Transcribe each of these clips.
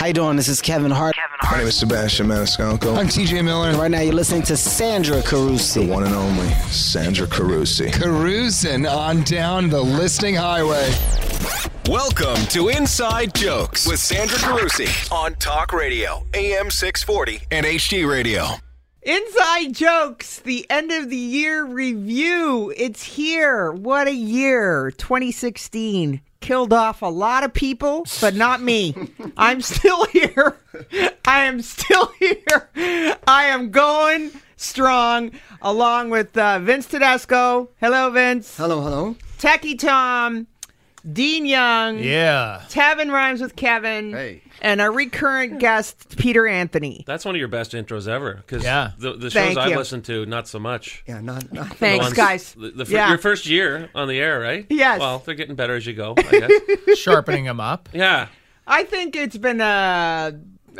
How you doing? This is Kevin Hart. My name is Sebastian Maniscalco. I'm TJ Miller. Right now, you're listening to Sandra Carusi. The one and only Sandra Carusi. Cruising on down the listing highway. Welcome to Inside Jokes with Sandra Carusi on Talk Radio, AM 640 and HD Radio. Inside Jokes, the end of the year review. It's here. What a year. 2016 killed off a lot of people, but not me. I'm still here. I am still here. I am going strong along with uh, Vince Tedesco. Hello, Vince. Hello, hello. Techie Tom, Dean Young, Yeah. Tevin Rhymes with Kevin, Hey. and our recurrent guest, Peter Anthony. That's one of your best intros ever. Because Yeah. the, the shows Thank I've you. listened to, not so much. Yeah, not, not Thanks, ones- guys. The, the fir- Yeah. Your first year on the air, right? Yes. Well, they're getting better as you go, I guess. Sharpening them up. yeah. I think it's been uh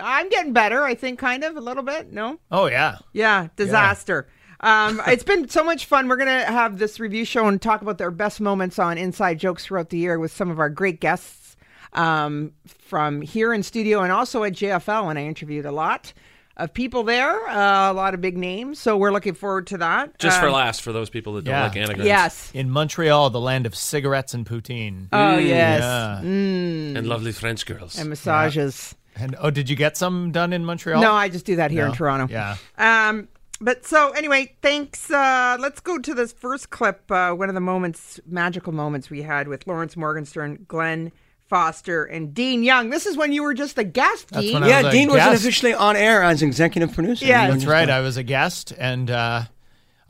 I'm getting better, I think kind of a little bit. No? Oh, yeah. Yeah, disaster. Um, it's been so much fun. We're going to have this review show and talk about their best moments on inside jokes throughout the year with some of our great guests um, from here in studio and also at JFL. And I interviewed a lot of people there, uh, a lot of big names. So we're looking forward to that. Just for Um, last for those people that don't Yeah. like anagrams. Yes. In Montreal, the land of cigarettes and poutine. Oh, yes. Yeah. And lovely French girls. And massages. And oh, did you get some done in Montreal? No, I just do that here in Toronto. Yeah. Um, but so anyway, thanks. Uh, let's go to this first clip. Uh, one of the moments, magical moments we had with Lawrence Morgenstern, Glenn Foster, and Dean Young. This is when you were just a guest, That's Dean. when I Yeah, was a Dean wasn't officially on air as executive producer. Yeah. That's right. I was a guest, and uh,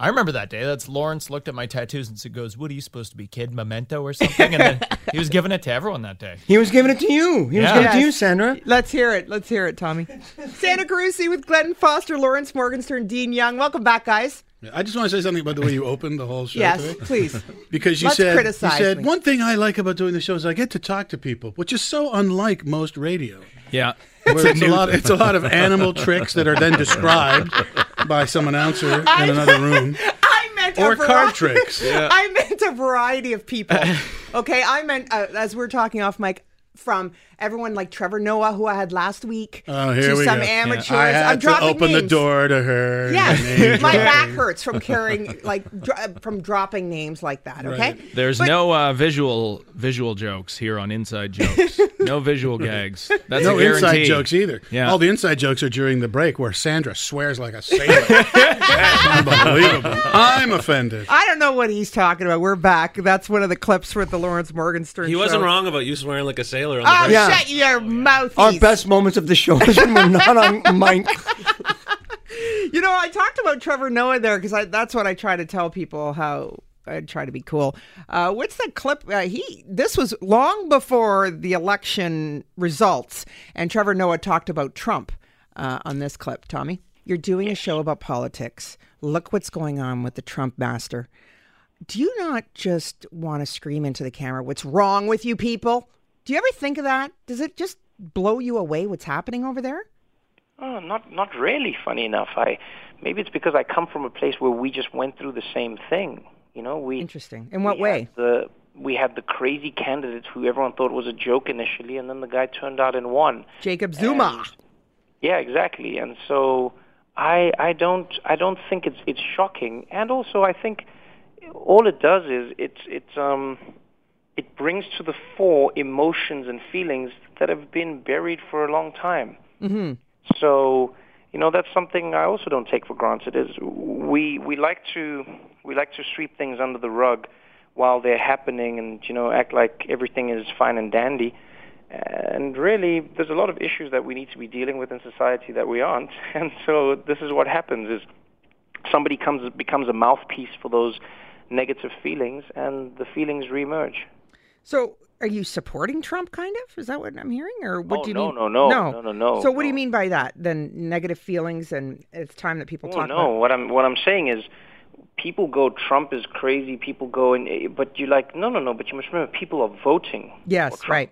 I remember that day. That's Lawrence looked at my tattoos and said, "Goes, what are you supposed to be, kid? Memento or something?" And then he was giving it to everyone that day. He was giving it to you. He was Yeah. giving it to you, Sandra. Let's hear it. Let's hear it, Tommy. Sandra Carusi with Glenn Foster, Lawrence Morgenstern, Dean Young. Welcome back, guys. I just want to say something about the way you opened the whole show Yes, today. please. Because you Let's said you criticize said me. one thing I like about doing the show is I get to talk to people, which is so unlike most radio. Yeah. Where it's a lot it's a lot of animal tricks that are then described by some announcer in another room. I meant Or card variety- tricks. I meant a variety of people. Okay, I meant uh, as we are talking off mic from everyone like Trevor Noah, who I had last week, Oh, here to we some go. amateurs. I had I'm to dropping open the names. door to her. Yes, my back hurts from carrying like dr- from dropping names like that. Okay, Right. There's But- no uh, visual visual jokes here on Inside Jokes. no visual gags. That's No a inside jokes either. Yeah. All the inside jokes are during the break where Sandra swears like a sailor. Unbelievable. I'm offended. I don't know what he's talking about. We're back. That's one of the clips with the Lawrence Morgenstern. He wasn't show. wrong about you swearing like a sailor on the Oh, break. Yeah. Shut your mouth. Our best moments of the show is when we're not on mic. You know, I talked about Trevor Noah there because that's what I try to tell people how I try to be cool. Uh, what's that clip? Uh, he this was long before the election results, and Trevor Noah talked about Trump uh, on this clip. Tommy, you're doing a show about politics. Look what's going on with the Trump master. Do you not just want to scream into the camera? What's wrong with you people? Do you ever think of that? Does it just blow you away? What's happening over there? Oh, not not really. Funny enough, I maybe it's because I come from a place where we just went through the same thing. You know, we Interesting. In what way? the we had the crazy candidate who everyone thought was a joke initially, and then the guy turned out and won. Jacob Zuma. Yeah, exactly. And so I I don't I don't think it's it's shocking. And also I think all it does is it's it's um it brings to the fore emotions and feelings that have been buried for a long time. Mm-hmm. So, you know, that's something I also don't take for granted. Is we we like to we like to sweep things under the rug while they're happening, and you know, act like everything is fine and dandy. And really, there's a lot of issues that we need to be dealing with in society that we aren't. And so, this is what happens: is somebody comes becomes a mouthpiece for those negative feelings, and the feelings reemerge. So, are you supporting Trump? Kind of is that what I'm hearing, or what Oh, do you no, mean? no, no, no, no, no, no, So, what do you mean by that? Then negative feelings, and it's time that people Oh talk no, about. what I'm what I'm saying is, people go Trump is crazy. People go and eh, but you like no, no, no. But you must remember, people are voting. Yes, right.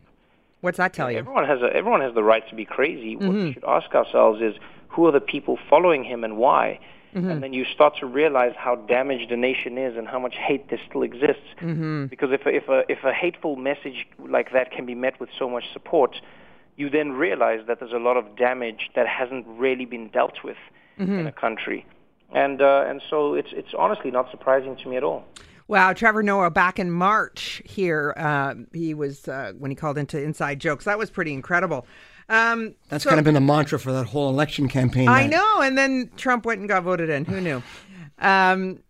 What's that tell you? Everyone has a, everyone has the right to be crazy. What Mm-hmm. we should ask ourselves is, who are the people following him and why? Mm-hmm. And then you start to realize how damaged the nation is and how much hate there still exists. Mm-hmm. Because if a, if a if a hateful message like that can be met with so much support, you then realize that there's a lot of damage that hasn't really been dealt with Mhm. in a country, and uh, and so it's it's honestly not surprising to me at all. Wow, Trevor Noah back in March here. Uh, he was uh, when he called into Inside Jokes. That was pretty incredible. Um, That's so- kind of been the mantra for that whole election campaign. I that- know. And then Trump went and got voted in. Who knew? Um,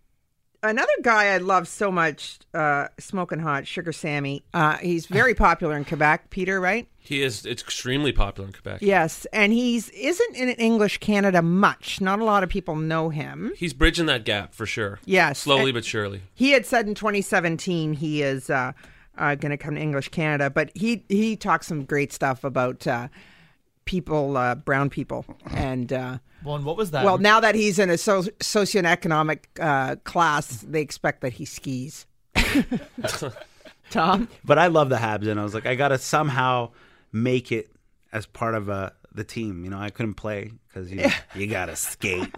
another guy I love so much, uh, smoking hot, Sugar Sammy. Uh, he's very popular in Quebec. Peter, right? He is. It's extremely popular in Quebec. Yes, and he's isn't in English Canada much. Not a lot of people know him. He's bridging that gap for sure. Yes, Slowly and- but surely. He had said in 2017 he is uh, uh, going to come to English Canada, but he he talks some great stuff about uh, people, uh, brown people, and. Uh, Well, and what was that? Well, now that he's in a so- socioeconomic uh, class, they expect that he skis. Tom? But I love the Habs, and I was like, I gotta somehow make it as part of uh, the team. You know, I couldn't play because you you gotta skate.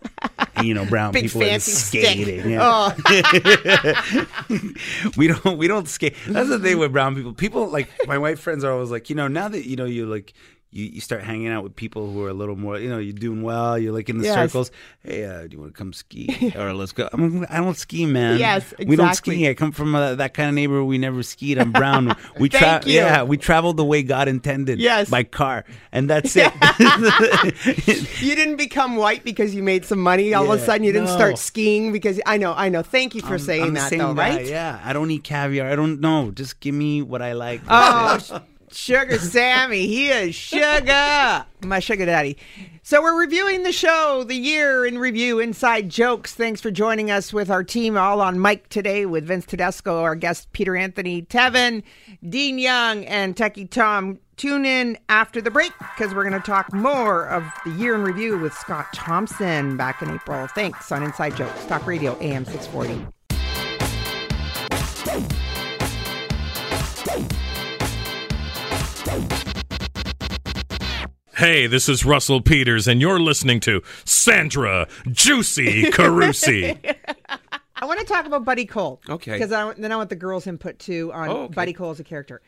And, you know, brown Big people are fancy skating. Yeah. Oh. we don't we don't skate. That's the thing with brown people. People like my white friends are always like, you know, now that you know you like. You, you start hanging out with people who are a little more, you know, you're doing well. You're like in the Yes. circles. Hey, uh, do you want to come ski? or let's go. I'm, I don't ski, man. Yes, We don't exactly. ski. I come from uh, that kind of neighborhood. We never skied. I'm brown. We Thank travel. you. Yeah, we traveled the way God intended. Yes. by car, and that's it. you didn't become white because you made some money. All of a Yeah, sudden, you didn't no. start skiing because I know, I know. Thank you for saying I'm the that, same though, guy, right? Yeah, I don't eat caviar. I don't know. Just give me what I like. Oh, That's it. sh- Sugar Sammy. He is sugar. My sugar daddy. So we're reviewing the show, the year in review, Inside Jokes. Thanks for joining us with our team all on mic today with Vince Tedesco, our guest Peter Anthony Tevin, Dean Young, and Techie Tom. Tune in after the break because we're going to talk more of the year in review with Scott Thompson back in April. Thanks on Inside Jokes, Talk Radio, AM 640. Hey, this is Russell Peters, and you're listening to Sandra Juicy Carusi. I want to talk about Buddy Cole. Okay. Because I, then I want the girls' input too on Oh, okay. Buddy Cole as a character.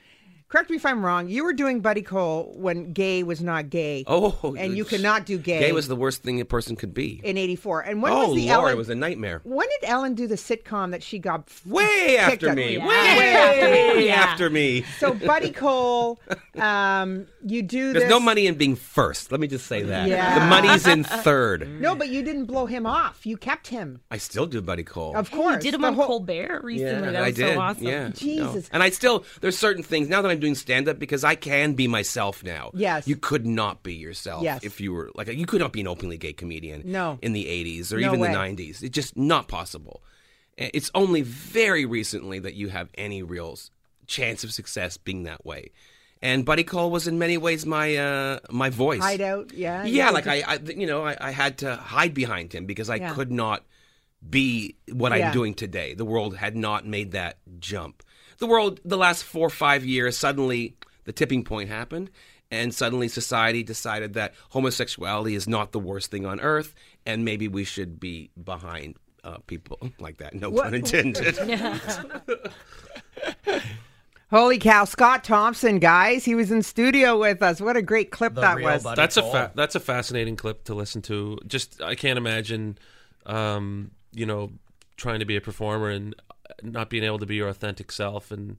Correct me if I'm wrong. You were doing Buddy Cole when gay was not gay. Oh, and you could not do gay. Gay was the worst thing a person could be. in '84. And when oh was the Lord, Ellen? it was a nightmare. when did Ellen do the sitcom that she got Way after me. Yeah. Way, Way after me. Yeah. after me. So Buddy Cole, um, you do There's this. no money in being first. Let me just say that. Yeah. The money's in third. No, but you didn't blow him off. You kept him. I still do Buddy Cole. Of course. You did him The on whole- Colbert recently. Yeah, that was I did. so awesome. Yeah, Jesus. no. And I still there's certain things now that I'm doing stand up because I can be myself now. Yes. You could not be yourself Yes. if you were like you could not be an openly gay comedian. No. In the 80s or No even way. the 90s. It's just not possible. It's only very recently that you have any real chance of success being that way. And Buddy Cole was in many ways my uh, my voice. Hideout, yeah. Yeah, like I, I you know, I, I had to hide behind him because I Yeah. could not be what Yeah. I'm doing today. The world had not made that jump. The world, the last four or five years, suddenly the tipping point happened, and suddenly society decided that homosexuality is not the worst thing on earth, and maybe we should be behind uh, people like that. No What- pun intended. Holy cow, Scott Thompson, guys. He was in studio with us. What a great clip that was. That's a fa- that's a fascinating clip to listen to. Just I can't imagine, um, you know, trying to be a performer and not being able to be your authentic self, and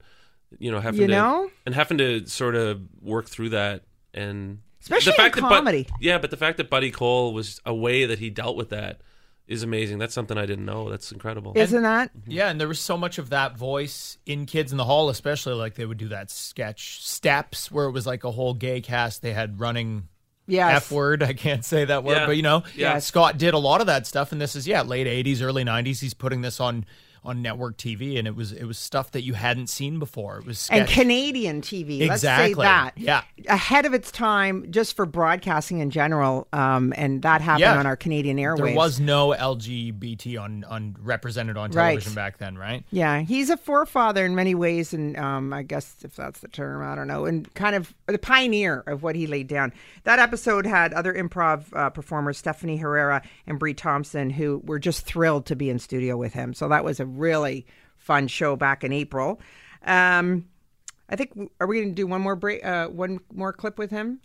you know having You to know? and having to sort of work through that and Especially the fact in that Bud- comedy. yeah, but the fact that Buddy Cole was a way that he dealt with that is amazing. That's something I didn't know. That's incredible. Isn't that? Mm-hmm. Yeah, and there was so much of that voice in Kids in the Hall, especially like they would do that sketch Steps, where it was like a whole gay cast they had running. Yes. F word. I can't say that word, Yeah. but you know, Yeah. Scott did a lot of that stuff, and this is yeah, late '80s, early '90s. He's putting this on on network TV, and it was it was stuff that you hadn't seen before. It was And. Canadian TV. Let's say Exactly. that. Yeah. Ahead of its time, just for broadcasting in general. Um, and that happened Yeah. on our Canadian airwaves. There was no LGBT on on represented on Right. television back then, right? Yeah, he's a forefather in many ways, and um, I guess if that's the term, I don't know, and kind of the pioneer of what he laid down. That episode had other improv uh, performers, Stephanie Herrera and Brie Thompson, who were just thrilled to be in studio with him. So that was a really fun show back in April. Um, I think are we going to do one more break, uh, one more clip with him?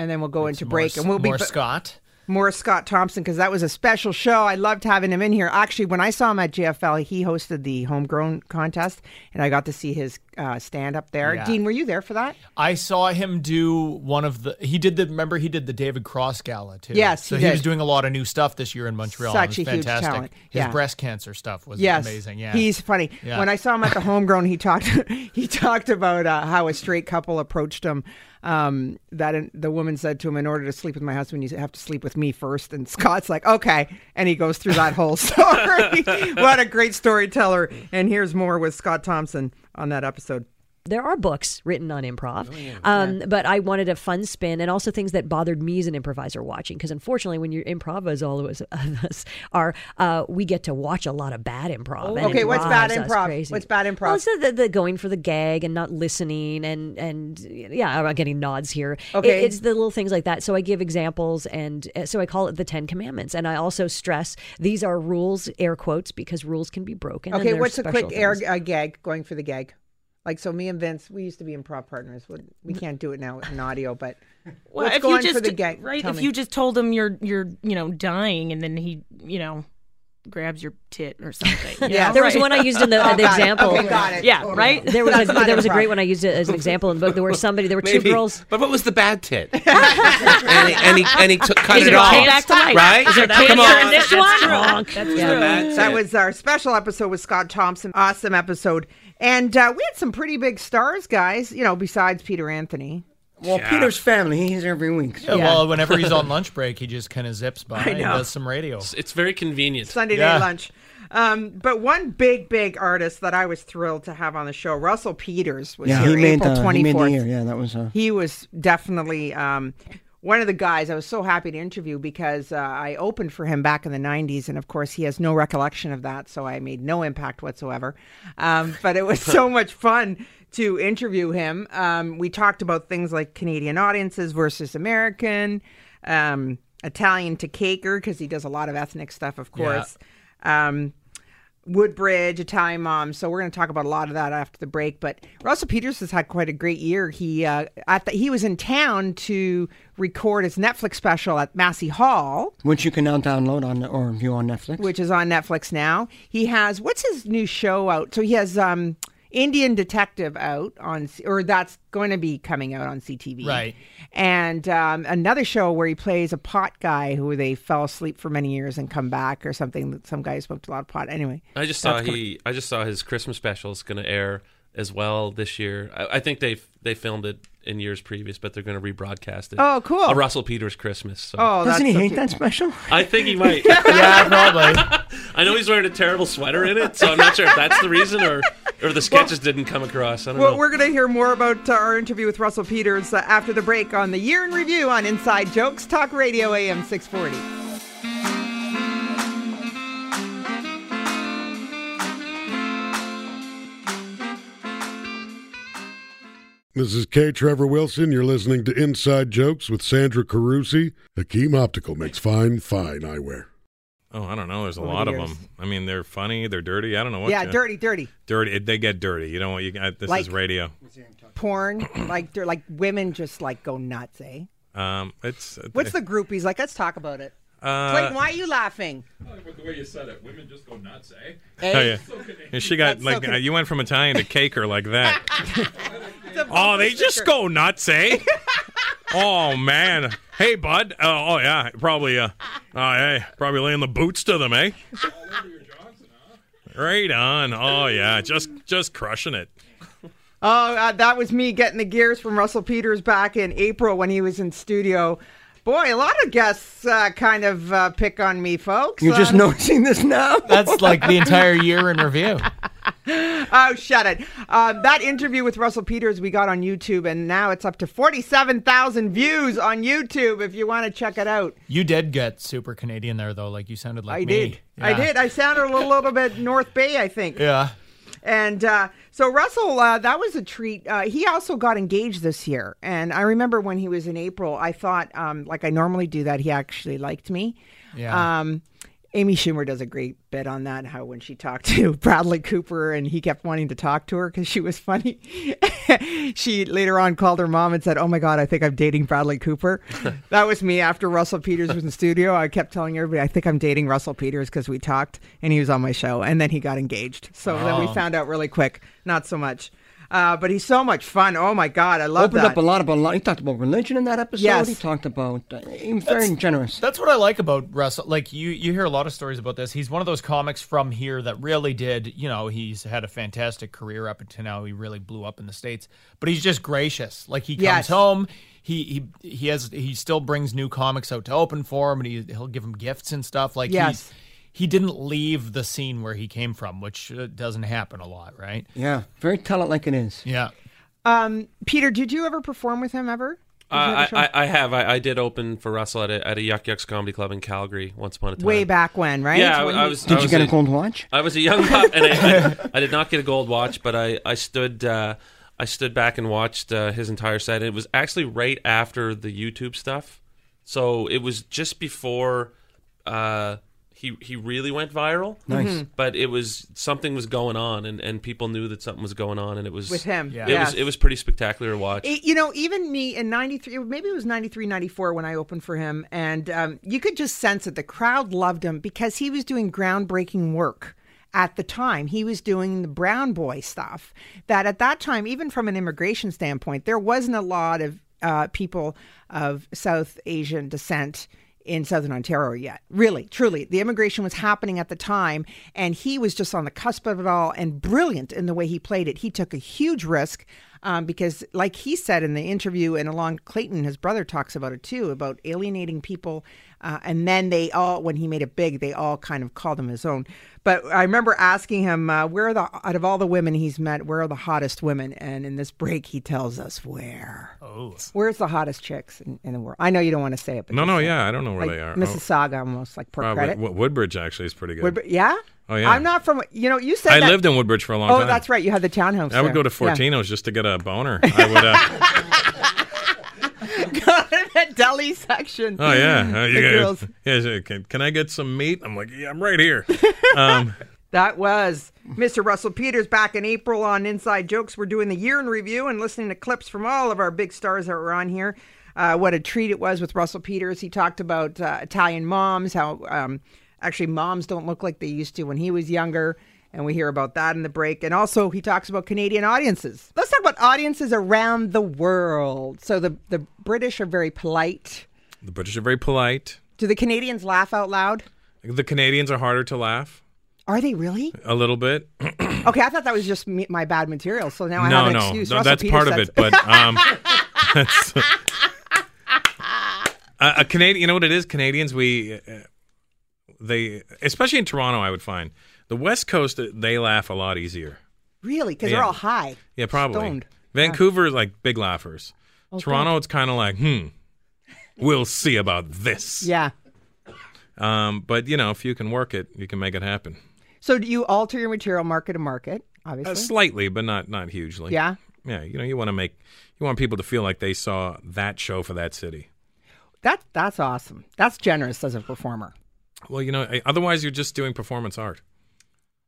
and then we'll go into break, and we'll be more ba- Scott. more Scott Thompson because that was a special show. I loved having him in here. Actually, when I saw him at JFL, he hosted the homegrown contest, and I got to see his uh, stand up there. Yeah. Dean, were you there for that? I saw him do one of the. He did the. Remember, he did the David Cross Gala too. Yes, so he he, was doing a lot of new stuff this year in Montreal. Such it was a huge fantastic. talent. His Yeah. breast cancer stuff was yes, amazing. Yeah, he's funny. Yeah. When I saw him at the homegrown, he talked. he talked about uh, how a straight couple approached him. Um, that in, the woman said to him, "In order to sleep with my husband, you have to sleep with me first. And Scott's like, "Okay," and he goes through that whole story. what a great storyteller! And here's more with Scott Thompson on that episode. There are books written on improv, um, but I wanted a fun spin and also things that bothered me as an improviser watching. Because unfortunately, when you're improv, as all of us, of us are, uh, we get to watch a lot of bad improv. and Oh, Okay, what's bad improv? crazy. What's bad improv? Well, the, the, going for the gag and not listening, and and yeah, I'm getting nods here. It- Okay. it's the little things like that. So I give examples, and uh, so I call it the Ten Commandments, and I also stress these are rules, air quotes, because rules can be broken. Okay, what's a quick air uh, gag going for the gag? Like so, me and Vince, we used to be improv partners. We- We can't do it now in audio, but Well, what's if going you just for the gag? right, Tell if me. you just told him you're you're you know dying, and then he you know grabs your tit or something. you Yeah, know, there was one I used in the, Oh, the got it. example. Okay, got it. Yeah, right. There was That's a, there was a great one I used it as an example in the book. There were somebody, there were two girls. But what was the bad tit? and he, and he, and he took, cut Is it there off. cancer- back to life? Right? Is there Come on. in this That's one? true. That's true. Bad That was our special episode with Scott Thompson. Awesome episode. And uh, we had some pretty big stars, guys, you know, besides Peter Anthony. Well, Peter's family, he's here every week. Yeah, Well, whenever he's on lunch break, he just kind of zips by and know. does some radio. It's, it's very convenient. Sunday Yeah. night lunch. Um, but one big, big artist that I was thrilled to have on the show, Russell Peters, was Yeah, here he made, April the, twenty he made the fourth. year. Yeah, that was. Uh, He was definitely um, one of the guys I was so happy to interview because uh, I opened for him back in the 90s. And of course, he has no recollection of that. So I made no impact whatsoever. Um, but it was so much fun to interview him. Um, we talked about things like Canadian audiences versus American, um, Italian to caker, because he does a lot of ethnic stuff, of Yeah. course. Um, Woodbridge, Italian Mom. So we're going to talk about a lot of that after the break. But Russell Peters has had quite a great year. He uh, at the, he was in town to record his Netflix special at Massey Hall, which you can now download on or view on Netflix. which is on Netflix now. He has what's his new show out? So he has um, Indian Detective out on, or that's going to be coming out on CTV, Right. And um, another show where he plays a pot guy who they fell asleep for many years and come back, or something. Some guy smoked a lot of pot. Anyway, I just saw that's coming. he. I just saw his Christmas special is going to air as well this year. I, I think they they filmed it in years previous, but they're going to rebroadcast it. Oh, cool. A Russell Peters Christmas. So. Oh, Doesn't he so hate cute. that special? I think he might. yeah, probably. I know he's wearing a terrible sweater in it, so I'm not sure if that's the reason or or the sketches didn't come across. I don't Well, know. we're going to hear more about uh, our interview with Russell Peters uh, after the break on the year in review on Inside Jokes Talk Radio AM 640. This is K. Trevor Wilson. You're listening to Inside Jokes with Sandra Carusi. Hakeem Optical makes fine, fine eyewear. Oh, I don't know. There's a Over lot the of years. them. I mean, they're funny. They're dirty. I don't know what. Yeah, to- dirty, dirty. Dirty. They get dirty. You know what? You got this Like- is radio. Porn, like they're like women just like go nuts, eh? Um, it's What's the groupies like? Let's talk about it. Uh, Clayton, why are you laughing? the way you said it, women just go nuts, eh? Oh, yeah. And she got That's like so uh, you went from Italian to caker like that. oh, they just go nuts, eh? oh man. Hey, bud. Uh, oh yeah, probably. Uh, uh, hey, probably laying the boots to them, eh? Right on. Oh yeah, just just crushing it. Oh, uh, that was me getting the gears from Russell Peters back in April when he was in studio. Boy, a lot of guests uh, kind of uh, pick on me, folks. You're just Um, noticing this now. That's like the entire year in review. oh, shut it. Um, that interview with Russell Peters we got on YouTube, and now it's up to 47,000 views on YouTube if you want to check it out. You did get super Canadian there, though. Like you sounded like I me. did. I did. I sounded a little, little bit North Bay, I think. Yeah. And uh, so Russell, uh, that was a treat. Uh, he also got engaged this year, and I remember when he was in April, I thought, um, like I normally do, that he actually liked me. Yeah. Um, Amy Schumer does a great bit on that. How when she talked to Bradley Cooper and he kept wanting to talk to her because she was funny, she later on called her mom and said, "Oh my God, I think I'm dating Bradley Cooper." that was me after Russell Peters was in the studio. I kept telling everybody, "I think I'm dating Russell Peters" because we talked and he was on my show, and then he got engaged. So then we Oh. found out really quick. Not so much. Uh, but he's so much fun. Oh my God, I love Opened that. up a lot about. He talked about religion in that episode. Yes. He talked about. Uh, he was very generous. That's what I like about Russell. Like you, you hear a lot of stories about this. He's one of those comics from here that really did. You know, he's had a fantastic career up until now. He really blew up in the states, but he's just gracious. Like he comes Yes. home. He, he he has he still brings new comics out to open for him, and he he'll give him gifts and stuff. Like Yes. he's, he didn't leave the scene where he came from, which uh, doesn't happen a lot, right? Yeah, very tell it like it is. Yeah. Um, Peter, did you ever perform with him ever? Did you have a Uh. I, I, I have. I, I did open for Russell at a, at a Yuk Yuk's Comedy Club in Calgary once upon a time. Way back when, right? Yeah, I, When I he- was. Did I you was get a gold watch? I was a young pup, and I, I, I did not get a gold watch, but I I stood uh, I stood back and watched uh, his entire set. It was actually right after the YouTube stuff, so it was just before uh, he he really went viral. Nice. Mm-hmm. Mhm. but it was something was going on, and, and people knew that something was going on, and it was With him, Yeah. It yes. was it was pretty spectacular to watch. It- you know, even me in 93, maybe it was 93, 94 when I opened for him. And um, you could just sense that the crowd loved him because he was doing groundbreaking work at the time. He was doing the brown boy stuff that at that time, even from an immigration standpoint, there wasn't a lot of uh, people of South Asian descent in southern Ontario yet. Really, truly. The immigration was happening at the time, and he was just on the cusp of it all and brilliant in the way he played it. He took a huge risk um, because, like he said in the interview, and along Clayton, his brother talks about it too, about alienating people. Uh, and then they all, when he made it big, they all kind of called him his own. But I remember asking him, uh, where are the, out of all the women he's met, where are the hottest women? And in this break, he tells us where. Oh. Where's the hottest chicks in, in the world? I know you don't want to say it, but No, no, it. yeah, I don't know where Like they are. Mississauga, almost like Port Uh, Credit. Wood- Woodbridge actually is pretty good. Woodbridge- yeah? Oh, yeah. I'm not from, you know, you said I that- lived in Woodbridge for a long oh, time. Oh, that's right. You had the townhouse. I would go to Yeah. Fortino's just to get a boner. I would. Uh, Go to the deli section. oh yeah, uh, you guys, yeah, can, can I get some meat? I'm like, yeah, I'm right here. Um, That was Mr. Russell Peters back in April on Inside Jokes. We're doing the year in review and listening to clips from all of our big stars that were on here. Uh, what a treat it was with Russell Peters. He talked about uh, Italian moms, how um, actually moms don't look like they used to when he was younger. And we hear about that in the break. And also, he talks about Canadian audiences. Let's talk about audiences around the world. So, the, the British are very polite. the British are very polite. Do the Canadians laugh out loud? The Canadians are harder to laugh Are they really? a little bit. Okay, I thought that was just me, my bad material. So now I no, have an no, excuse. no, Russell that's Peters part of it. But um, that's, a, a Canadian, you know what it is? Canadians, we uh, they especially in Toronto, I would find the West Coast they laugh a lot easier. really, because they're all high. Yeah, probably. Stoned. Vancouver is like big laughers. Okay. Toronto, it's kind of like, hmm, we'll see about this. Yeah. Um, but you know, if you can work it, you can make it happen. So do you alter your material market to market? Obviously. Uh, slightly, but not not hugely. Yeah? Yeah. You know, you want to make you want people to feel like they saw that show for that city. That that's awesome. That's generous as a performer. Well, you know, otherwise you're just doing performance art.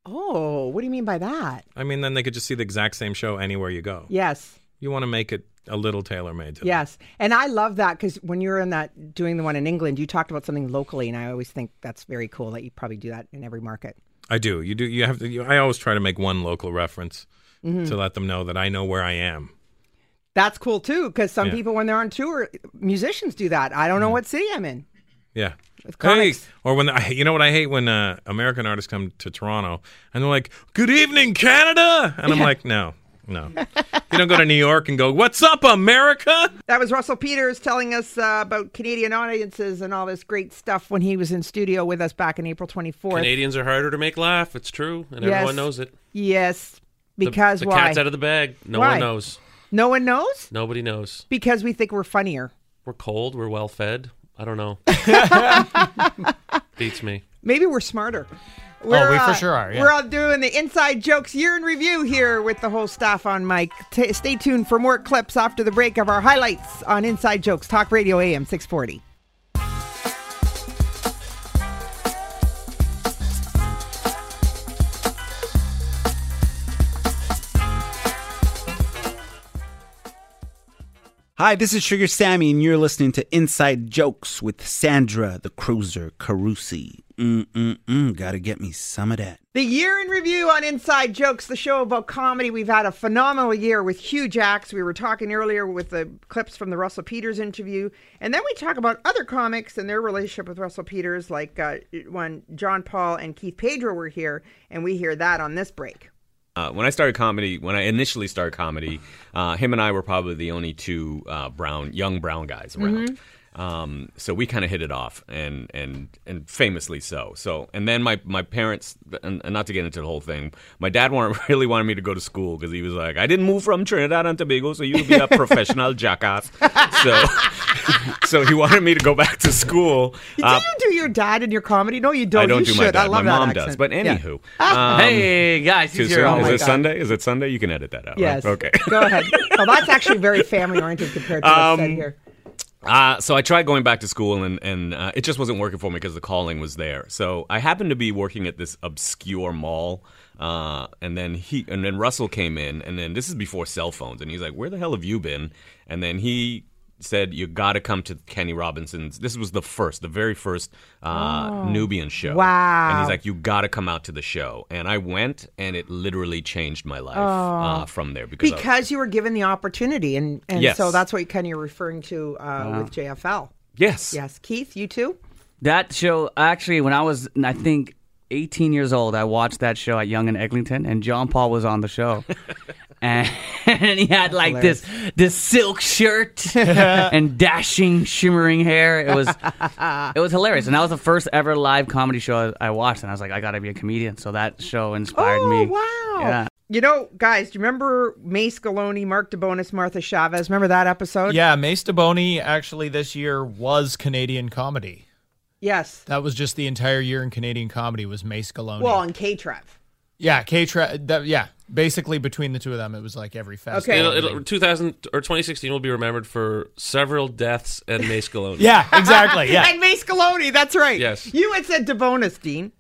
Oh, what do you mean by that? I mean, then they could just see the exact same show anywhere you go. Yes. You want to make it a little tailor made to them. Yes. And I love that because when you're in that doing the one in England, you talked about something locally, and I always think that's very cool that you probably do that in every market. I do. You do. You have to. You, I always try to make one local reference Mhm. to let them know that I know where I am. That's cool too, because some Yeah. people when they're on tour, musicians do that. I don't know what city I'm in. Yeah. With Hey, or when I, you know what I hate when uh, American artists come to Toronto and they're like, "Good evening, Canada," and I'm Yeah. like, "No, no, you don't go to New York and go, "What's up, America?" That was Russell Peters telling us uh, about Canadian audiences and all this great stuff when he was in studio with us back in April 24th. Canadians are harder to make laugh. It's true, and Yes. everyone knows it. Yes, The- because the, why? cat's out of the bag. No Why? one knows. No one knows Nobody knows. because we think we're funnier. We're cold. We're well fed. I don't know. Beats me. Maybe we're smarter. Oh, we for uh, sure are, yeah. We're all doing the inside jokes year in review here with the whole staff on mic. T- stay tuned for more clips after the break of our highlights on Inside Jokes Talk Radio AM 640. Hi, this is Sugar Sammy, and you're listening to Inside Jokes with Sandra the Cruiser Carusi. Mm-mm-mm, gotta get me some of that. The year in review on Inside Jokes, the show about comedy. We've had a phenomenal year with huge acts. We were talking earlier with the clips from the Russell Peters interview. And then we talk about other comics and their relationship with Russell Peters, like uh, when Jean Paul and Keith Pedro were here. And we hear that on this break. Uh, when I started comedy, when I initially started comedy, uh, him and I were probably the only two uh, brown, young brown guys around. Mhm. Um, so we kind of hit it off, and and and famously so. So and then my my parents, and, and not to get into the whole thing, my dad wanted, really wanted me to go to school because he was like, I didn't move from Trinidad and Tobago, so you'll be a professional jackass. So so he wanted me to go back to school. Do Uh, you do your dad in your comedy? No, you don't. I don't you do should. my dad. I love my that mom accent. does. But Yeah. anywho, Ah. um, Hey, guys, he's here. Oh Is it God. Sunday? Is it Sunday? You can edit that out. Yes. Right? Okay. Go ahead. Well, that's actually very family oriented compared to what's said Um, here. Uh, so I tried going back to school, and and uh, it just wasn't working for me because the calling was there. So I happened to be working at this obscure mall, uh, and then he and then Russell came in, and then this is before cell phones, and he's like, "Where the hell have you been?" And then he said, "You got to come to Kenny Robinson's." This was the first, the very first uh, Oh. Nubian show. Wow. And he's like, "You got to come out to the show," and I went, and it literally changed my life Oh. uh, from there because. I- Because you were given the opportunity, and, and Yes. so that's what Kenny you're referring to uh, with JFL. Yes. Yes. Keith, you too? That show, actually, when I was, I think, 18 years old, I watched that show at Yonge and Eglinton, and Jean Paul was on the show. and, and he had like this this silk shirt and dashing, shimmering hair. It was it was hilarious, and that was the first ever live comedy show I watched. And I was like, I got to be a comedian. So that show inspired oh, me. wow. Yeah. You know, guys, do you remember Mayce Galoni, Mark DeBonis, Martha Chaves? Remember that episode? Yeah, Mace DeBoni actually this year was Canadian comedy. Yes. That was just the entire year in Canadian comedy was Mayce Galoni. Well, on K-Trev. yeah, K that yeah, basically between the two of them, it was like every festival. It'll, it'll, 2000 or 2016 will be remembered for several deaths and Mayce Galoni. Yeah, exactly. Yeah. and Mayce Galoni, that's right. Yes. You had said DeBonis, Dean.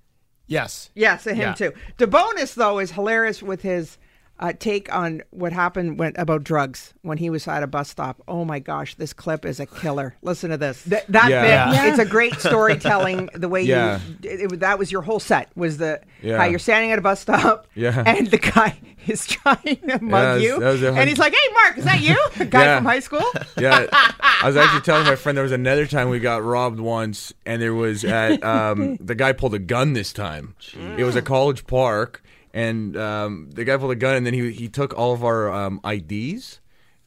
Yes. Yes, and him Yeah. too. DeBonis, though, is hilarious with his uh, take on what happened when about drugs when he was at a bus stop. Oh my gosh, this clip is a killer. Listen to this. Th- that Yeah. bit, Yeah. it's a great storytelling. The way Yeah. you, it, it- that was your whole set was the Yeah. how you're standing at a bus stop, Yeah. and the guy is trying to mug that was- you, that was and he's like, "Hey, Mark, is that you? The guy Yeah. from high school?" Yeah, I was actually telling my friend there was another time we got robbed once, and there was at um, the guy pulled a gun this time. It was a college park, and um, the guy pulled a gun, and then he he took all of our um, IDs.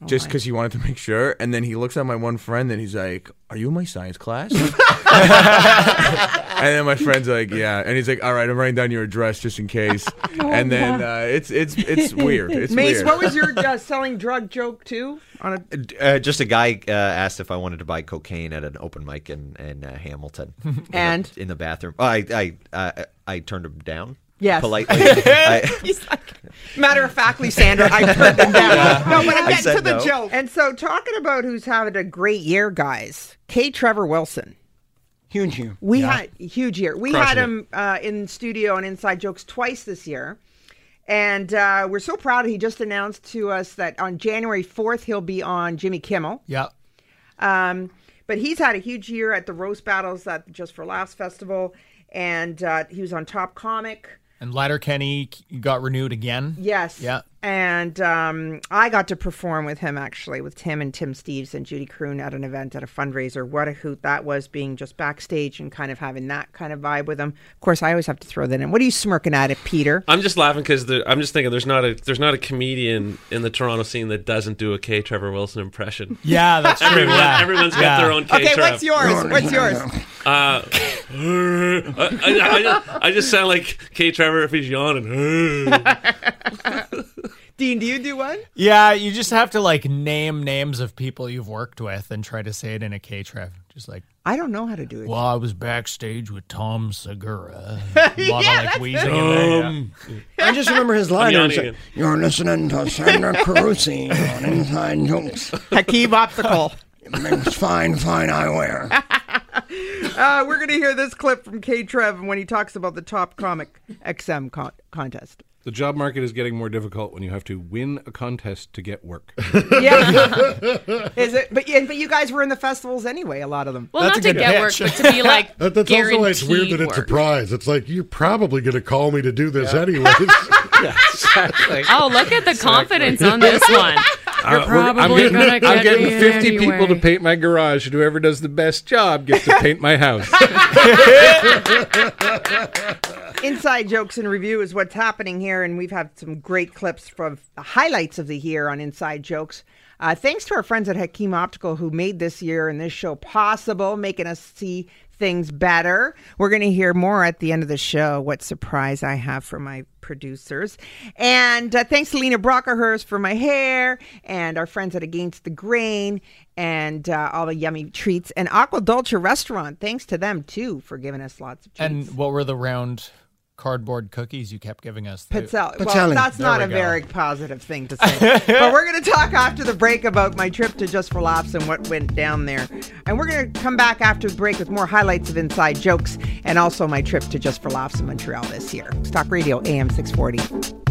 Just because he wanted to make sure, and then he looks at my one friend, and he's like, "Are you in my science class?" and then my friend's like, "Yeah," and he's like, "All right, I'm writing down your address just in case." and then uh, it's it's it's weird. It's Mayce, weird. what was your uh, selling drug joke too? On a Uh, just a guy uh, asked if I wanted to buy cocaine at an open mic in in uh, Hamilton, In the- And? in the bathroom. Oh, I I uh, I turned him down. Yes. politely. I, He's like, matter of factly, Sandra, I turned them down. Yeah. No, but I'm I getting to the no. joke. And so, talking about who's having a great year, guys, K. Trevor Wilson. Huge year. We Yeah. had huge year. We Crushing had him uh, in studio on Inside Jokes twice this year. And uh, we're so proud. He just announced to us that on January 4th, he'll be on Jimmy Kimmel. Yeah. Um, but he's had a huge year at the Roast Battles at Just for Laughs Festival. And uh, he was on Top Comic. And Letterkenny got renewed again. Yes. Yeah. And um, I got to perform with him actually, with Tim and Tim Steeves and Judy Croon at an event at a fundraiser. What a hoot that was, being just backstage and kind of having that kind of vibe with him. Of course, I always have to throw that in. What are you smirking at it, Peter? I'm just laughing because I'm just thinking there's not a there's not a comedian in the Toronto scene that doesn't do a K. Trevor Wilson impression. Yeah, that's true. Everyone, yeah. Everyone's got Yeah. their own K. Okay, Trev. what's yours? What's yours? Uh, I, I, I just, I just sound like K. Trevor if he's yawning. Dean, do you do one? Yeah, you just have to like name names of people you've worked with and try to say it in a K Trev. Just like, I don't know how to do it. well, I was backstage with Tom Segura. Yeah, A lot of that's like it. wheezing in there. yeah. Um, I just remember his line. It was yawning like, You're listening to Sandra Carusi on Inside Jokes. Hakeem Optical. Makes fine, fine eyewear. Uh, we're going to hear this clip from K. Trev when he talks about the Top Comic XM con- contest. The job market is getting more difficult when you have to win a contest to get work. Yeah. Is it? But yeah, but you guys were in the festivals anyway. A lot of them. Well, not to get work, but to be like That, that's also why it's weird that guaranteed it's a work. prize. It's like you're probably going to call me to do this anyways. Oh, look at the confidence on this one. You're Uh, we're- I'm getting, gonna I'm getting 50 anyway. people to paint my garage, and whoever does the best job gets to paint my house. Inside jokes and review is what's happening here, and we've had some great clips from the highlights of the year on Inside Jokes. Uh, thanks to our friends at Hakeem Optical who made this year and this show possible, making us see things better. We're going to hear more at the end of the show. What surprise I have for my producers. And uh, thanks to Lena Brockerhurst for my hair, and our friends at Against the Grain, and uh, all the yummy treats, and Aqua Dolce Restaurant. Thanks to them too for giving us lots of treats. And what were the round cardboard cookies you kept giving us? They- Pizzelle. Well, that's There not we a go. very positive thing to say. but we're going to talk after the break about my trip to Just for Laughs and what went down there. And we're going to come back after the break with more highlights of Inside Jokes and also my trip to Just for Laughs in Montreal this year. Stock Radio AM 640.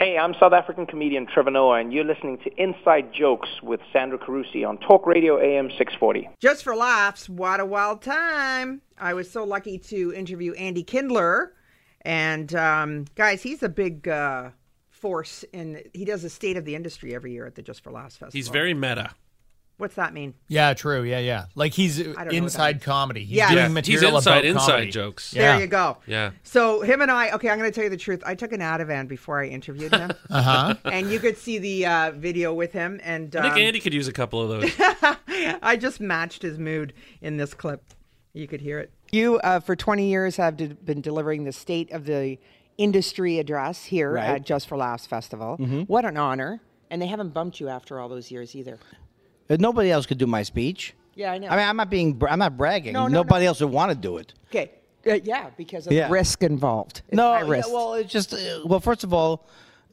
Hey, I'm South African comedian Trevor Noah, and you're listening to Inside Jokes with Sandra Carusi on Talk Radio AM 640. Just for Laughs, what a wild time. I was so lucky to interview Andy Kindler. And um, guys, he's a big uh, force and he does a state of the industry every year at the Just for Laughs Festival. He's very meta. What's that mean? Yeah, true. Yeah, yeah. Like he's know what that inside comedy. He's Yeah. doing Yeah, he's inside- about inside comedy. jokes. Yeah. There you go. Yeah. So him and I, okay, I'm going to tell you the truth. I took an Ativan before I interviewed him. Uh-huh. And you could see the uh, video with him. And I think um, Andy could use a couple of those. I just matched his mood in this clip. You could hear it. You, uh, for 20 years, have de- been delivering the state of the industry address here Right. at Just for Laughs Festival. Mhm. What an honor. And they haven't bumped you after all those years either. Nobody else could do my speech. Yeah, I know. I mean, I'm not being, bra- I'm not bragging. No, no, Nobody else would want to do it. Okay. Uh, yeah, because of Yeah. the risk involved. It's no, high yeah, risk. well, it's just, uh, well, first of all,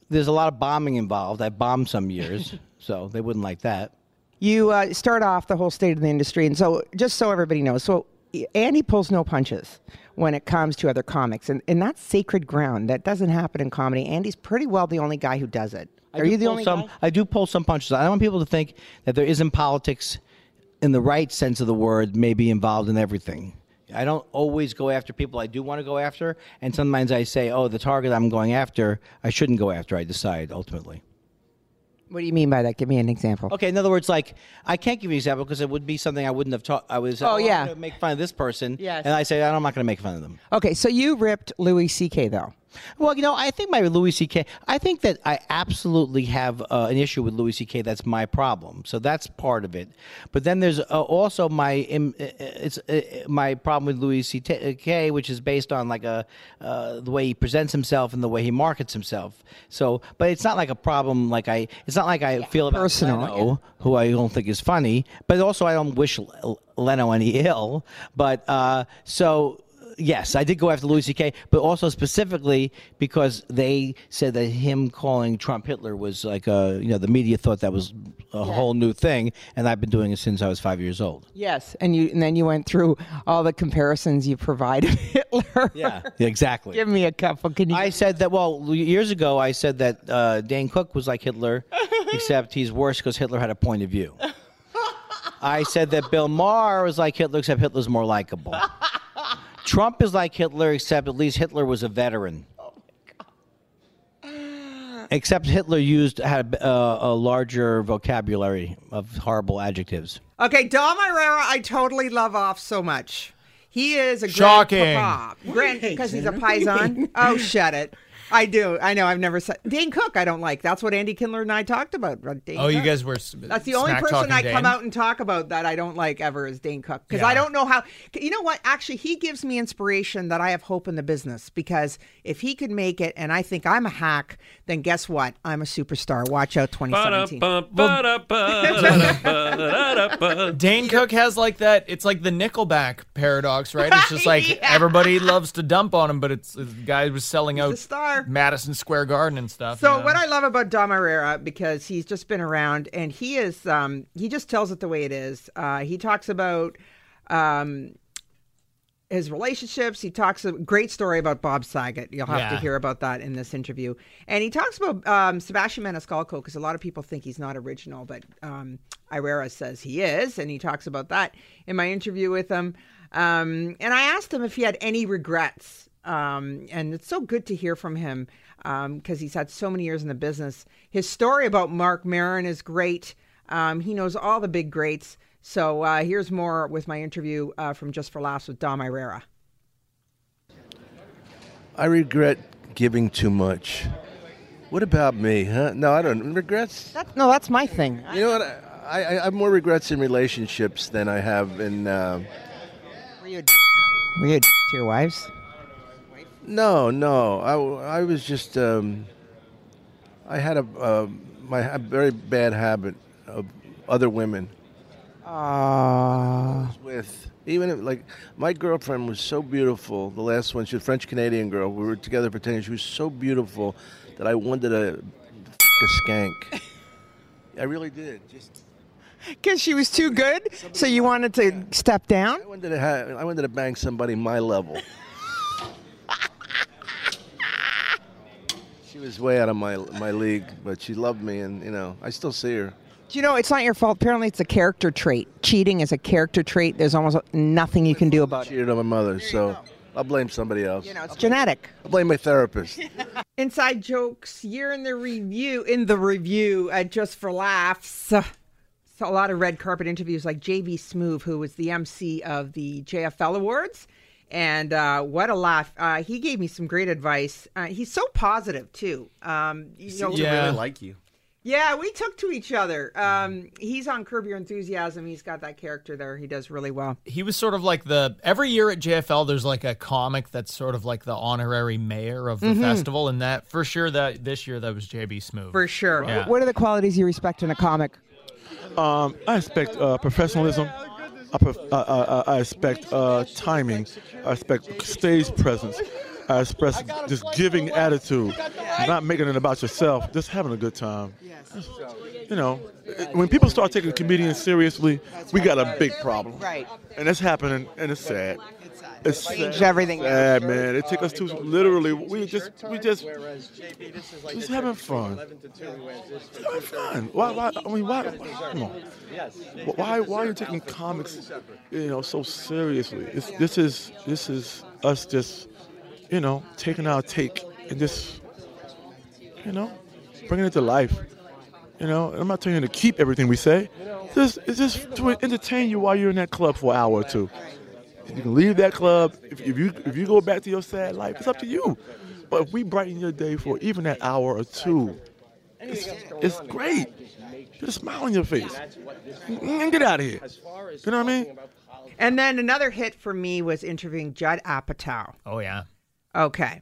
there's a lot of bombing involved. I bombed some years, so they wouldn't like that. You uh, start off the whole state of the industry, and so just so everybody knows, so Andy pulls no punches when it comes to other comics, and, and that's sacred ground. That doesn't happen in comedy. Andy's pretty well the only guy who does it. I Are do you the pull only some, guy? I do pull some punches. I don't want people to think that there isn't politics in the right sense of the word, maybe involved in everything. I don't always go after people I do want to go after, and sometimes I say, "Oh, the target I'm going after, I shouldn't go after." I decide ultimately. What do you mean by that? Give me an example. Okay, in other words, like I can't give you an example because it would be something I wouldn't have taught. I was, Oh, I'm yeah. make fun of this person, Yes. and I say I'm not going to make fun of them. Okay, so you ripped Louis C.K. though. Well, you know, I think my Louis C.K. I think that I absolutely have uh, an issue with Louis C.K. That's my problem. So that's part of it. But then there's uh, also my im- uh, it's uh, my problem with Louis C.K., which is based on like a uh, the way he presents himself and the way he markets himself. So, but it's not like a problem. Like I, it's not like I feel about personal, Leno, who I don't think is funny. But also, I don't wish L- Leno any ill. But uh, so yes, I did go after Louis C.K., but also specifically because they said that him calling Trump Hitler was like a, you know, the media thought that was a whole new thing, and I've been doing it since I was five years old. Yes, and you and then you went through all the comparisons you provided Hitler. Yeah, exactly. Give me a couple. Can you? I said that. Well, years ago, I said that uh, Dane Cook was like Hitler, except he's worse because Hitler had a point of view. I said that Bill Maher was like Hitler, except Hitler's more likable. Trump is like Hitler, except at least Hitler was a veteran. Except Hitler used had uh, a larger vocabulary of horrible adjectives. Okay, Dom Irrera, I totally love off so much. He is a Shocking. grandpapa. Grand because he's a paisan. oh, shut it. I do. I know. I've never said Dane Cook. I don't like. That's what Andy Kindler and I talked about. uh, Dane Oh, you guys were. s- That's the only person talking I come out and talk about that I don't like ever is Dane Cook because Yeah. I don't know how. You know what? Actually, he gives me inspiration that I have hope in the business because if he could make it, and I think I'm a hack, then guess what? I'm a superstar. Watch out, 2017. Dane Cook has like that. It's like the Nickelback paradox, right? It's just like everybody loves to dump on him, but it's the guy was selling out Madison Square Garden and stuff. So yeah. what I love about Dom Irrera because he's just been around and he is um, he just tells it the way it is. Uh, he talks about um, his relationships. He talks a great story about Bob Saget. You'll have to hear about that in this interview. And he talks about um, Sebastian Maniscalco because a lot of people think he's not original, but um, Irrera says he is, and he talks about that in my interview with him. Um, and I asked him if he had any regrets. Um, and it's so good to hear from him because he's had so many years in the business. His story about Marc Maron is great. Um, he knows all the big greats. So uh, here's more with my interview uh, from Just for Laughs with Dom Irrera. I regret giving too much. What about me, huh? No, I don't. Regrets? That, no, that's my thing. You know what? I, I, I have more regrets in relationships than I have in. Uh, Were you, were you to your wives? No, no. I, I was just. Um, I had a uh, my very bad habit of other women. Uh, with even if, like my girlfriend was so beautiful. The last one, she was a French Canadian girl. We were together for ten years. She was so beautiful that I wanted to f- a skank. I really did. Just Because she was too good, so you wanted to step down? I wanted to have, I wanted to bang somebody my level. She was way out of my my league, but she loved me, and you know I still see her. Do you know it's not your fault? Apparently, it's a character trait. Cheating is a character trait. There's almost nothing you can do about it. Cheated on my mother, so I'll blame somebody else. You know, it's genetic. I'll blame my therapist. Inside jokes. You're in the review. In the review at Just for Laughs. Uh, so a lot of red carpet interviews, like JB Smoove, who was the MC of the JFL Awards. And uh, what a laugh! Uh, he gave me some great advice. Uh, he's so positive too. Um, you know, Seems to really like you. Yeah, we took to each other. Um, he's on Curb Your Enthusiasm. He's got that character there. He does really well. he was sort of like the every year at JFL there's like a comic that's sort of like the honorary mayor of the Mhm. festival and that for sure that this year that was JB Smoove For sure. Yeah. What are the qualities you respect in a comic? Um, I expect uh, professionalism. I, I expect uh, timing. I expect stage presence. I express just giving attitude, not making it about yourself, just having a good time. You know, when people start taking comedians seriously, we got a big problem. Right. And it's happening, and it's sad. It's Changed sad, everything. sad, man. It took us to literally. We just, we just, just having fun. Having fun. Why? Why? I mean, why? Come on. Why? Why are you taking comics, you know, so seriously? This, this is, this is us just, you know, taking our take and just, you know, bringing it to life. You know, I'm not telling you to keep everything we say. Just, it's just to entertain you while you're in that club for an hour or two. You can leave that club. If, if you if you go back to your sad life, it's up to you. But if we brighten your day for even that hour or two, it's, it's great. Get a smile on your face. And get out of here. You know what I mean? And then another hit for me was interviewing Judd Apatow. Oh yeah. Okay.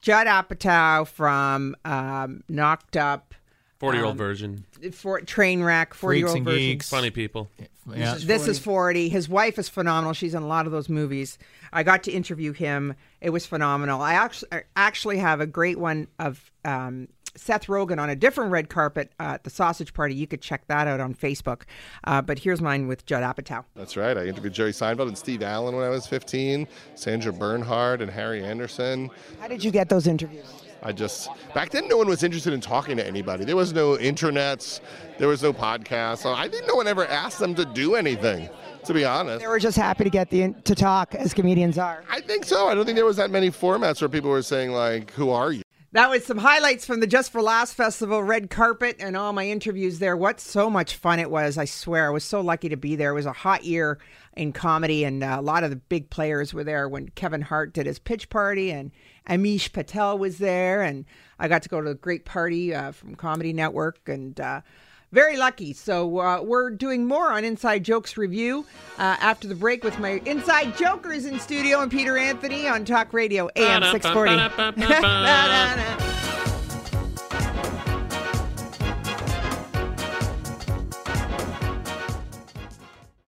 Judd Apatow from um, Knocked Up. 40 year old um, version. For Trainwreck, Forty-year-old version. Geeks. Funny people. Yeah. This is 40. His wife is phenomenal. She's in a lot of those movies. I got to interview him. It was phenomenal. I actually, actually have a great one of um, Seth Rogen on a different red carpet uh, at the Sausage Party. You could check that out on Facebook. Uh, but here's mine with Judd Apatow. That's right. I interviewed Jerry Seinfeld and Steve Allen when I was 15, Sandra Bernhard and Harry Anderson. How did you get those interviews? I just back then no one was interested in talking to anybody. There was no internets, there was no podcast. So I think no one ever asked them to do anything. To be honest, They were just happy to get the to talk as comedians are. I think so. I don't think there was that many formats where people were saying like, "Who are you?" That was some highlights from the Just for Laughs Festival red carpet and all my interviews there. What so much fun it was! I swear, I was so lucky to be there. It was a hot year in comedy, and uh, a lot of the big players were there when Kevin Hart did his pitch party, and Amish Patel was there, and I got to go to a great party uh, from Comedy Network, and uh, very lucky. So uh, we're doing more on Inside Jokes review uh, after the break with my Inside Jokers in studio and Peter Anthony on Talk Radio AM six forty.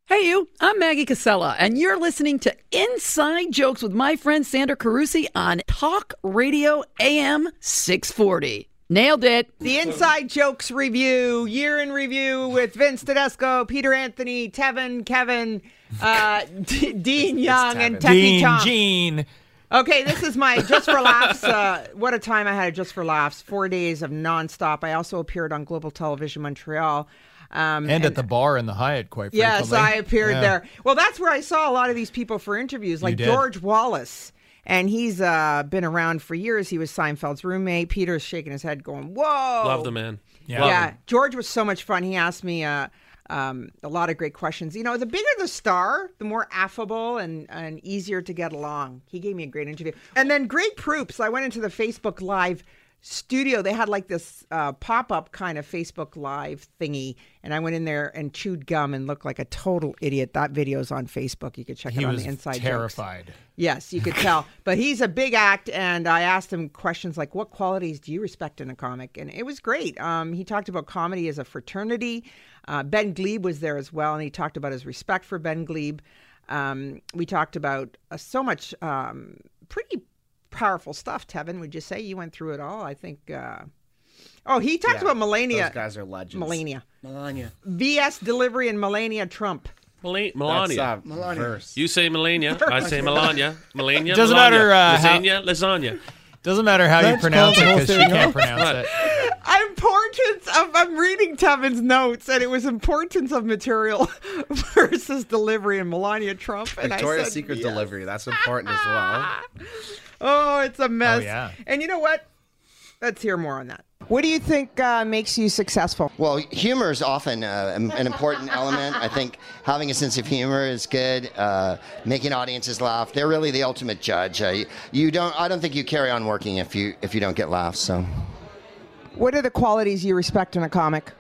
Hey, you. I'm Maggie Cassella, and you're listening to Inside Jokes with my friend Sandra Carusi on Talk Radio AM 640. Nailed it. The Inside Jokes review, year in review with Vince Tedesco, Peter Anthony, Tevin, Kevin, uh, D- Dean Young, and Techie Dean, Tom. Gene. Okay, this is my Just for Laughs. Uh, what a time I had at Just for Laughs. Four days of nonstop. I also appeared on Global Television Montreal. Um, And, at the bar in the Hyatt, quite frankly. Yes, frequently. I appeared Yeah. there. Well, that's where I saw a lot of these people for interviews, like. George Wallace. And he's uh, been around for years. He was Seinfeld's roommate. Peter's shaking his head, going, "Whoa, Love the man. Yeah, Love him. George was so much fun. He asked me uh, um, a lot of great questions. You know, the bigger the star, the more affable and, and easier to get along. He gave me a great interview. And then Greg Proops, I went into the Facebook Live studio. They had like this uh, pop up kind of Facebook Live thingy. And I went in there and chewed gum and looked like a total idiot. That video's on Facebook. You could check He it on the Inside Jokes. terrified. Yes, you could tell. but he's a big act, and I asked him questions like, "What qualities do you respect in a comic?" And it was great. Um, he talked about comedy as a fraternity. Uh, ben Gleib was there as well, and he talked about his respect for Ben Gleib. Um, we talked about uh, so much um, pretty powerful stuff. Tevin, would you say you went through it all? I think. Uh, oh, he talked Yeah, about Melania. Those guys are legends. Melania. Melania. VS delivery and Melania Trump. Mela- Melania. Uh, Melania. verse. You say Melania. I say Melania. Melania. Doesn't Melania. matter, uh, how- lasagna. lasagna. Doesn't matter how you pronounce it because she can't pronounce it. Importance of I'm reading Tevin's notes and it was importance of material versus delivery and Melania Trump and Victoria's I said, Secret yes. delivery. That's important as well. Oh, it's a mess. Oh, yeah. And you know what? Let's hear more on that. What do you think uh, makes you successful? Well, humor is often uh, an an important element. I think having a sense of humor is good. Uh, making audiences laugh, they're really the ultimate judge. Uh, you don't. I don't think you carry on working if you if you don't get laughs. So. What are the qualities you respect in a comic?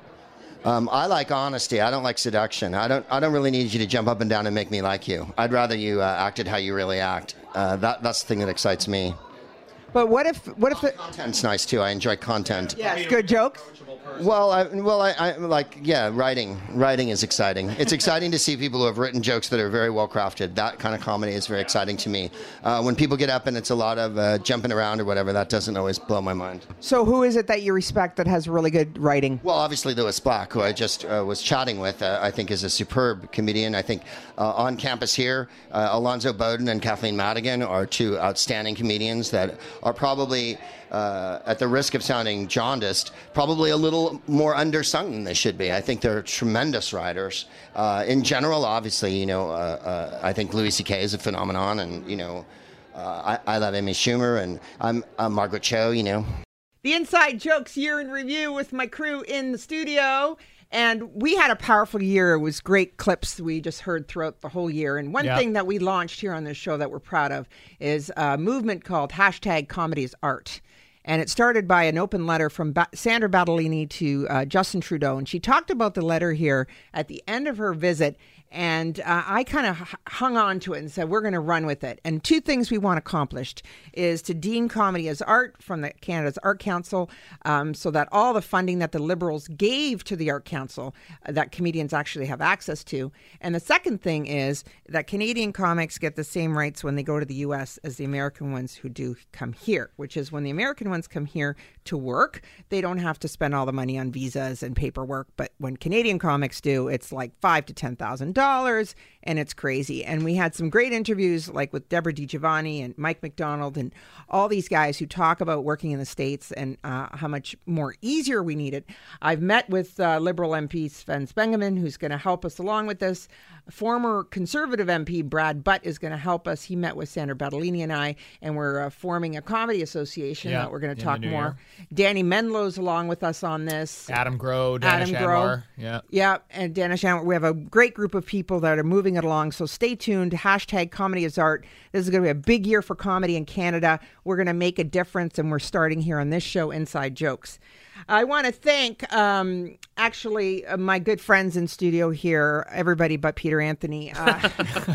Um, I like honesty. I don't like seduction. I don't. I don't really need you to jump up and down and make me like you. I'd rather you uh, acted how you really act. Uh, that that's the thing that excites me. But what if what if the Content's nice too. I enjoy content. Yes, good jokes. Well, I, well, I, I like yeah, writing. Writing is exciting. It's exciting to see people who have written jokes that are very well crafted. That kind of comedy is very exciting to me. Uh, when people get up and it's a lot of uh, jumping around or whatever, that doesn't always blow my mind. So who is it that you respect that has really good writing? Well, obviously Lewis Black, who I just uh, was chatting with, uh, I think is a superb comedian. I think uh, on campus here, uh, Alonzo Bodden and Kathleen Madigan are two outstanding comedians that are probably, uh, at the risk of sounding jaundiced, probably a little more undersung than they should be. I think they're tremendous writers. Uh, in general, obviously, you know, uh, uh, I think Louis C.K. is a phenomenon, and you know. Uh, I, I love Amy Schumer, and I'm, I'm Margaret Cho. You know, The Inside Jokes Year in Review with my crew in the studio. And we had a powerful year. It was great clips we just heard throughout the whole year. And one Yeah. thing that we launched here on this show that we're proud of is a movement called hashtag comedy is art. And it started by an open letter from ba- Sandra Battaglini to uh, Justin Trudeau. And she talked about the letter here at the end of her visit. And uh, I kind of h- hung on to it and said, we're going to run with it. And two things we want accomplished is to deem comedy as art from the Canada's Art Council um, so that all the funding that the Liberals gave to the Art Council uh, that comedians actually have access to. And the second thing is that Canadian comics get the same rights when they go to the U.S. as the American ones who do come here, which is when the American ones come here to work, they don't have to spend all the money on visas and paperwork. But when Canadian comics do, it's like five to ten thousand dollars, and it's crazy. And we had some great interviews, like with Deborah DiGiovanni and Mike MacDonald, and all these guys who talk about working in the states and uh, how much more easier we need it. I've met with uh, Liberal MP Sven Spengemann, who's going to help us along with this. Former Conservative MP Brad Butt is going to help us. He met with Sandra Battaglini and I, and we're uh, forming a comedy association Yeah, that we're going to talk more. year. Danny Menlow's along with us on this. Adam Growe, Danish Adam Growe. Yeah. Yeah, and Danish Anwar. We have a great group of people that are moving it along. So stay tuned. Hashtag comedy is art. This is going to be a big year for comedy in Canada. We're going to make a difference, and we're starting here on this show, Inside Jokes. I want to thank um, actually uh, my good friends in studio here, everybody but Peter Anthony. Uh,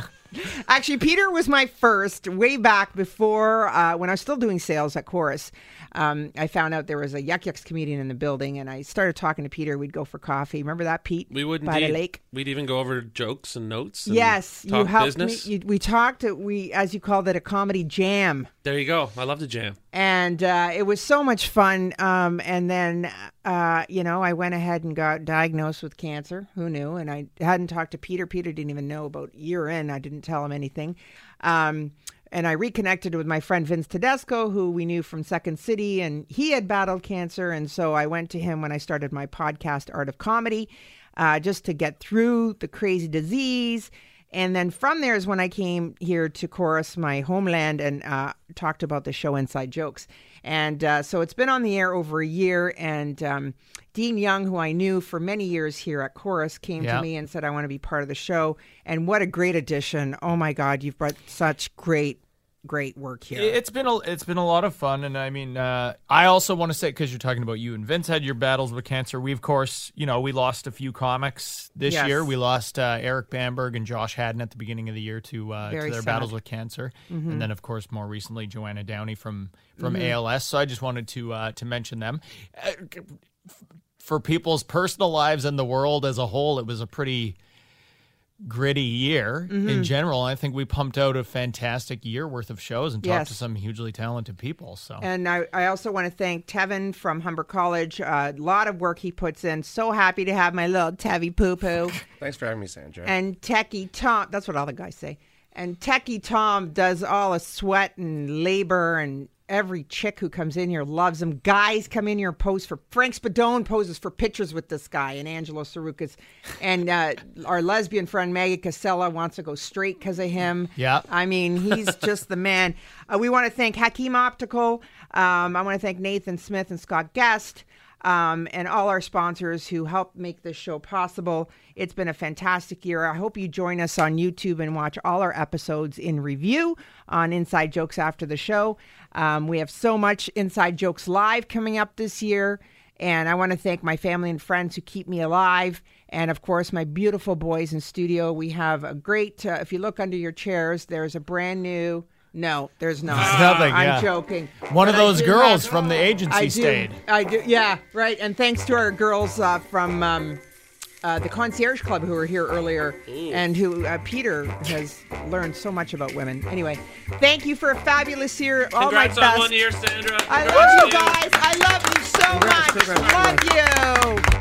Actually, Peter was my first way back before uh, when I was still doing sales at Chorus. Um, I found out there was a Yuk Yuk's comedian in the building, and I started talking to Peter. We'd go for coffee. Remember that, Pete? We would by the lake. We'd even go over jokes and notes. And Yes, you helped business. me. You, we talked. We, as you called it, a comedy jam. There you go. I love the jam. And uh, it was so much fun. Um, and then, uh, you know, I went ahead and got diagnosed with cancer. Who knew? And I hadn't talked to Peter. Peter didn't even know about year in. I didn't tell him anything. Um, and I reconnected with my friend Vince Tedesco, who we knew from Second City, and he had battled cancer. And so I went to him when I started my podcast, Art of Comedy, uh, just to get through the crazy disease. And then from there is when I came here to Chorus, my homeland, and uh, talked about the show Inside Jokes. And uh, so it's been on the air over a year. And um, Dean Young, who I knew for many years here at Chorus, came Yeah. to me and said, I want to be part of the show. And what a great addition. Oh my God, you've brought such great, great work here. It's been a it's been a lot of fun, and I mean, uh, I also want to say because you're talking about you and Vince had your battles with cancer. We of course, you know, we lost a few comics this Yes. year. We lost uh, Eric Bamberg and Josh Haddon at the beginning of the year to uh, to their sad. battles with cancer, Mhm. and then of course more recently Joanna Downey from from Mhm. ALS. So I just wanted to uh, to mention them. Uh, for people's personal lives and the world as a whole, it was a pretty gritty year in Mhm. general. I think we pumped out a fantastic year worth of shows and talked Yes. to some hugely talented people. So And I, I also want to thank Tevin from Humber College. A lot of work he puts in. So happy to have my little Tevy poo poo. Thanks for having me, Sandra. and Techie Tom, that's what all the guys say. And Techie Tom does all the sweat and labor, and every chick who comes in here loves him. Guys come in here, and pose for Frank Spadone poses for pictures with this guy, and Angelo Tsarouchas. And uh, our lesbian friend Maggie Cassella wants to go straight because of him. Yeah. I mean, he's just the man. Uh, we want to thank Hakim Optical. Um, I want to thank Nathan Smith and Scott Guest um, and all our sponsors who help make this show possible. It's been a fantastic year. I hope you join us on YouTube and watch all our episodes in review on Inside Jokes after the show. Um, we have so much Inside Jokes Live coming up this year. And I want to thank my family and friends who keep me alive. And of course, my beautiful boys in studio. We have a great, uh, if you look under your chairs, there's a brand new. No, there's not. There's nothing, I'm yeah. joking. One of But I those girls have- from the agency I do, stayed. I do. Yeah, right. And thanks to our girls uh, from um, uh, the Concierge Club who were here earlier, and who uh, Peter has learned so much about women. Anyway, thank you for a fabulous year. All my Congrats best. on one year, Sandra. I love you guys. I love you so much. Love you.